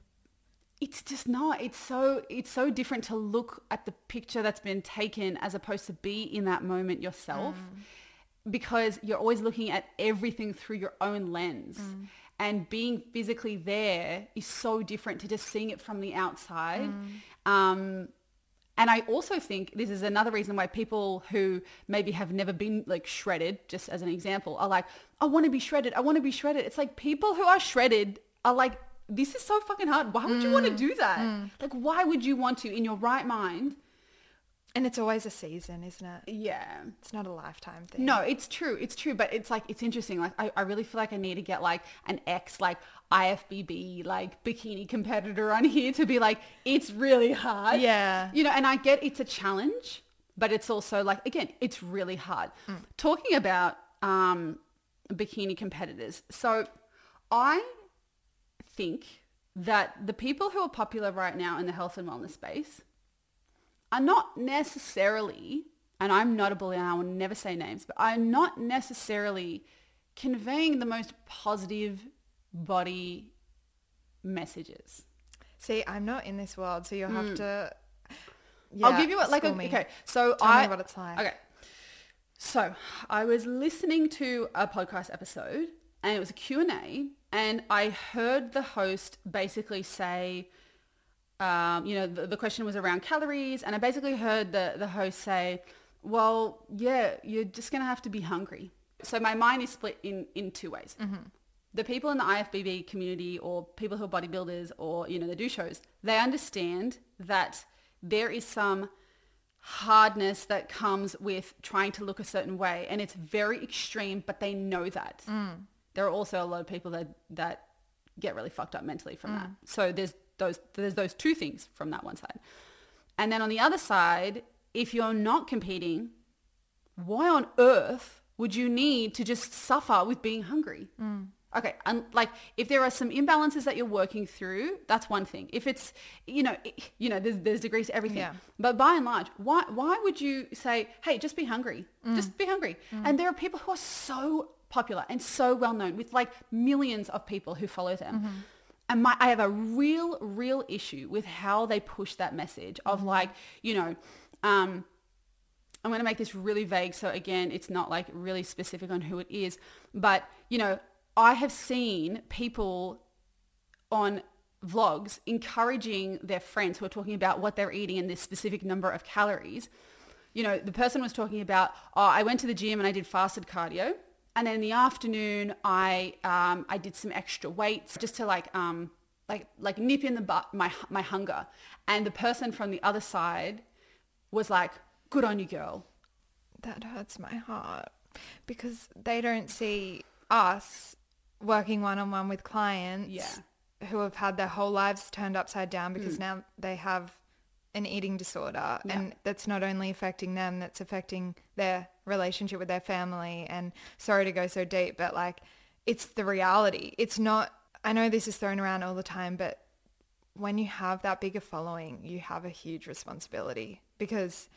It's just not. It's so it's so different to look at the picture that's been taken as opposed to be in that moment yourself. Mm. Because you're always looking at everything through your own lens. Mm. And being physically there is so different to just seeing it from the outside. Um, and I also think this is another reason why people who maybe have never been like shredded, just as an example, are like, I want to be shredded. I want to be shredded. It's like people who are shredded are like, this is so fucking hard. Why would you want to mm. do that? Mm. Like, why would you want to in your right mind? And it's always a season isn't it Yeah. it's not a lifetime thing No, it's true. It's true. But it's like, it's interesting. Like, I, I really feel like I need to get like an ex, like IFBB, like bikini competitor on here to be like, it's really hard. Yeah. You know, and I get it's a challenge, but it's also like, again, it's really hard. Talking about um, bikini competitors. So I think that the people who are popular right now in the health and wellness space are not necessarily, and I'm not a bully and I will never say names, but I'm not necessarily conveying the most positive body messages. See, I'm not in this world, so you'll have hmm. to. Yeah, I'll give you a, like a, okay. So Tell I me what it's like. Okay. So I was listening to a podcast episode and it was a Q&A and I heard the host basically say, um, you know, the, the question was around calories and I basically heard the, the host say, well, yeah, you're just going to have to be hungry. So my mind is split in, in two ways. Mm-hmm. The people in the IFBB community or people who are bodybuilders or, you know, they do shows, they understand that there is some hardness that comes with trying to look a certain way and it's very extreme but they know that. Mm. There are also a lot of people that that get really fucked up mentally from mm. that. So there's those there's those two things from that one side and then on the other side if you're not competing why on earth would you need to just suffer with being hungry? Mm. Okay, and like if there are some imbalances that you're working through, that's one thing. If it's, you know, i- you know, there's, there's degrees to everything. Yeah. But by and large, why why would you say, hey, just be hungry, mm. just be hungry? Mm. And there are people who are so popular and so well known with like millions of people who follow them. Mm-hmm. And my, I have a real, real issue with how they push that message of like, you know, um, I'm going to make this really vague. So again, it's not like really specific on who it is. But, you know, I have seen people on vlogs encouraging their friends who are talking about what they're eating and this specific number of calories. You know, the person was talking about, oh, I went to the gym and I did fasted cardio. And then in the afternoon, I, um, I did some extra weights just to like, um, like, like nip in the butt my, my hunger. And the person from the other side was like, good on you, girl. That hurts my heart because they don't see us working one on one with clients Yeah. who have had their whole lives turned upside down because now they have an eating disorder Yeah. and that's not only affecting them that's affecting their relationship with their family and sorry to go so deep but like it's the reality it's not I know this is thrown around all the time but when you have that bigger following you have a huge responsibility because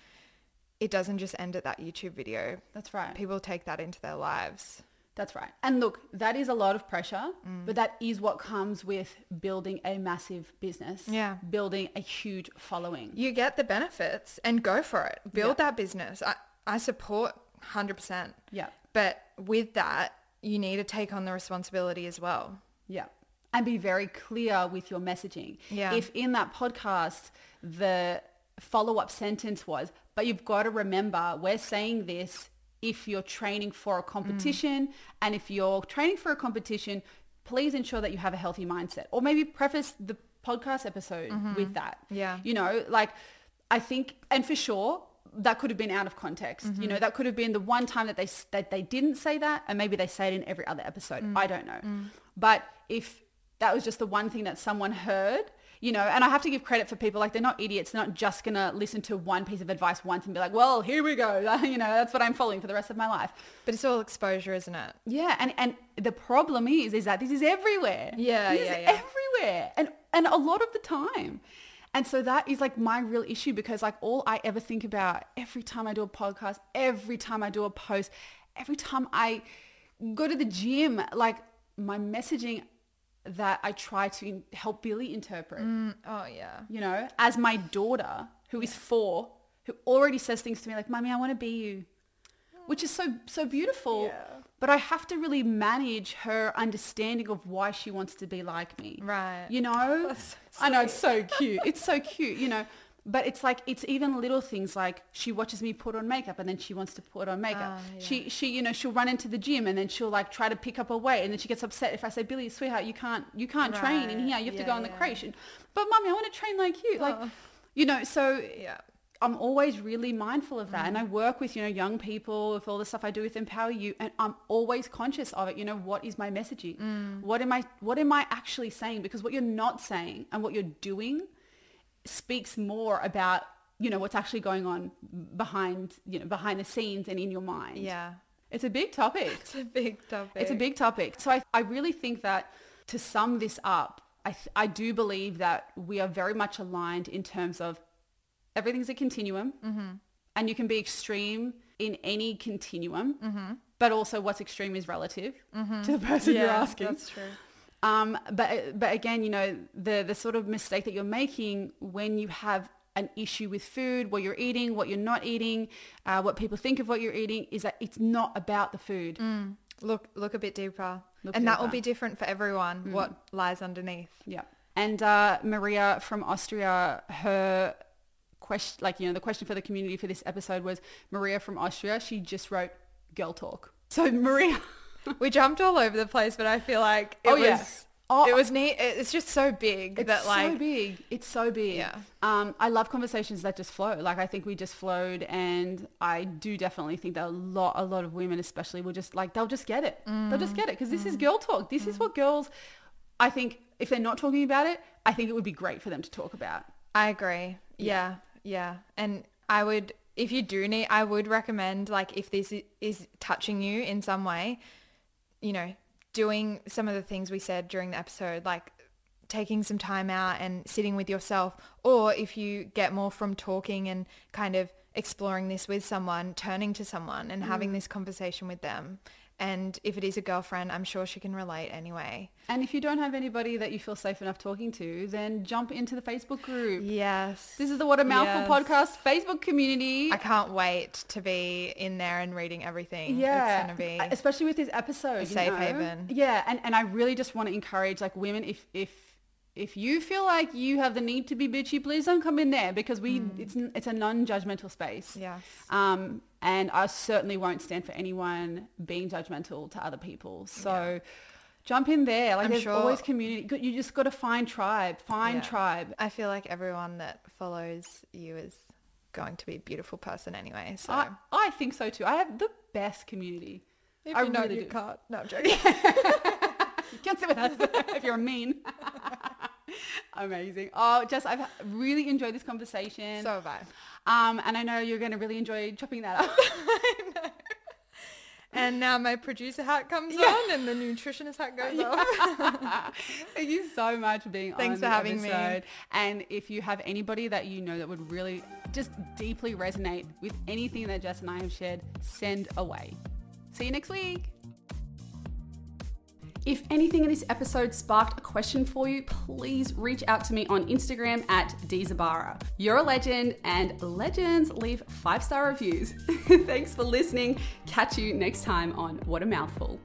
it doesn't just end at that YouTube video. That's right. People take that into their lives. That's right. And look, that is a lot of pressure, Mm. but that is what comes with building a massive business. Yeah. Building a huge following. You get the benefits and go for it. Build that business. I, I support 100%. Yeah. But with that, you need to take on the responsibility as well. Yeah. And be very clear with your messaging. Yeah. If in that podcast, the follow-up sentence was, but you've got to remember, we're saying this if you're training for a competition mm. and if you're training for a competition, please ensure that you have a healthy mindset or maybe preface the podcast episode mm-hmm. with that. Yeah. You know, like I think, and for sure, that could have been out of context. You mm-hmm. know, that could have been the one time that they that they didn't say that, and maybe they say it in every other episode. Mm. I don't know. Mm. But if that was just the one thing that someone heard, you know, and I have to give credit for people like they're not idiots. They're not just gonna listen to one piece of advice once and be like, well, here we go. you know, that's what I'm following for the rest of my life. But it's all exposure, isn't it? Yeah, and and the problem is is that this is everywhere. Yeah, This is yeah, yeah. everywhere, and and a lot of the time. And so that is like my real issue because like all I ever think about every time I do a podcast, every time I do a post, every time I go to the gym, like my messaging that I try to help Billy interpret, mm, Oh, yeah. you know, as my daughter who is four, who already says things to me like, "Mommy, I want to be you," which is so so beautiful. Yeah. But I have to really manage her understanding of why she wants to be like me. Right. You know? I know it's so cute. It's so cute, you know. But it's like it's even little things like she watches me put on makeup and then she wants to put on makeup. Ah, yeah. She she you know she'll run into the gym and then she'll like try to pick up a weight and then she gets upset if I say Billy sweetheart you can't you can't train in here you have to go on the yeah. And, but mommy I want to train like you. Like Oh. you know so Yeah. I'm always really mindful of that. Mm. And I work with, you know, young people with all the stuff I do with Empower You and I'm always conscious of it. You know, what is my messaging? Mm. What am I what am I actually saying? Because what you're not saying and what you're doing speaks more about, you know, what's actually going on behind, you know, behind the scenes and in your mind. Yeah. It's a big topic. It's a big topic. It's a big topic. So I, I really think that to sum this up, I, th- I do believe that we are very much aligned in terms of everything's a continuum and you can be extreme in any continuum, but also what's extreme is relative to the person you're asking. That's true. Um, but but again, you know, the the sort of mistake that you're making when you have an issue with food, what you're eating, what you're not eating, uh, what people think of what you're eating, is that it's not about the food. Look, look a bit deeper. Look and that will be different for everyone, what lies underneath. Yeah. And uh, Maria from Austria, her question, like, you know, the question for the community for this episode was Maria from Austria. She just wrote girl talk. So Maria, We jumped all over the place, but I feel like it Oh, was, yeah. Oh, it was neat. It's just so big it's that like, so big. It's so big. Yeah. Um, I love conversations that just flow. Like I think we just flowed, and I do definitely think that a lot, a lot of women, especially, will just like they'll just get it. They'll just get it because this is girl talk. This is what girls. I think if they're not talking about it, I think it would be great for them to talk about. I agree. Yeah, yeah. And I would, if you do need, I would recommend like if this is touching you in some way, you know, doing some of the things we said during the episode, like taking some time out and sitting with yourself. Or if you get more from talking and kind of exploring this with someone, turning to someone and having mm. this conversation with them. And if it is a girlfriend, I'm sure she can relate anyway. And if you don't have anybody that you feel safe enough talking to, then jump into the Facebook group. Yes. This is the What a Mouthful Yes. podcast Facebook community. I can't wait to be in there and reading everything. yeah, It's going to be... especially with this episode, a safe know? haven. Yeah, and and I really just want to encourage like women if if if you feel like you have the need to be bitchy, please don't come in there because we it's it's a non-judgmental space. Mm. Yes. Um, and I certainly won't stand for anyone being judgmental to other people. So. Jump in there. Like I'm there's sure- always community. You just got to find tribe. Find Yeah. tribe. I feel like everyone that follows you is going to be a beautiful person anyway. So I, I think so too. I have the best community. if I you know really you do. can't. No, I'm joking. You can't sit with us if you're mean. Amazing. Oh, Jess, I've really enjoyed this conversation. so have I. um, and I know you're going to really enjoy chopping that up. And now my producer hat comes on and the nutritionist hat goes off. Thank you so much for being Thanks on Thanks for having me. And if you have anybody that you know that would really just deeply resonate with anything that Jess and I have shared, send away. See you next week. If anything in this episode sparked a question for you, please reach out to me on Instagram at Dzabara. You're a legend and legends leave five star reviews. Thanks for listening. Catch you next time on What a Mouthful.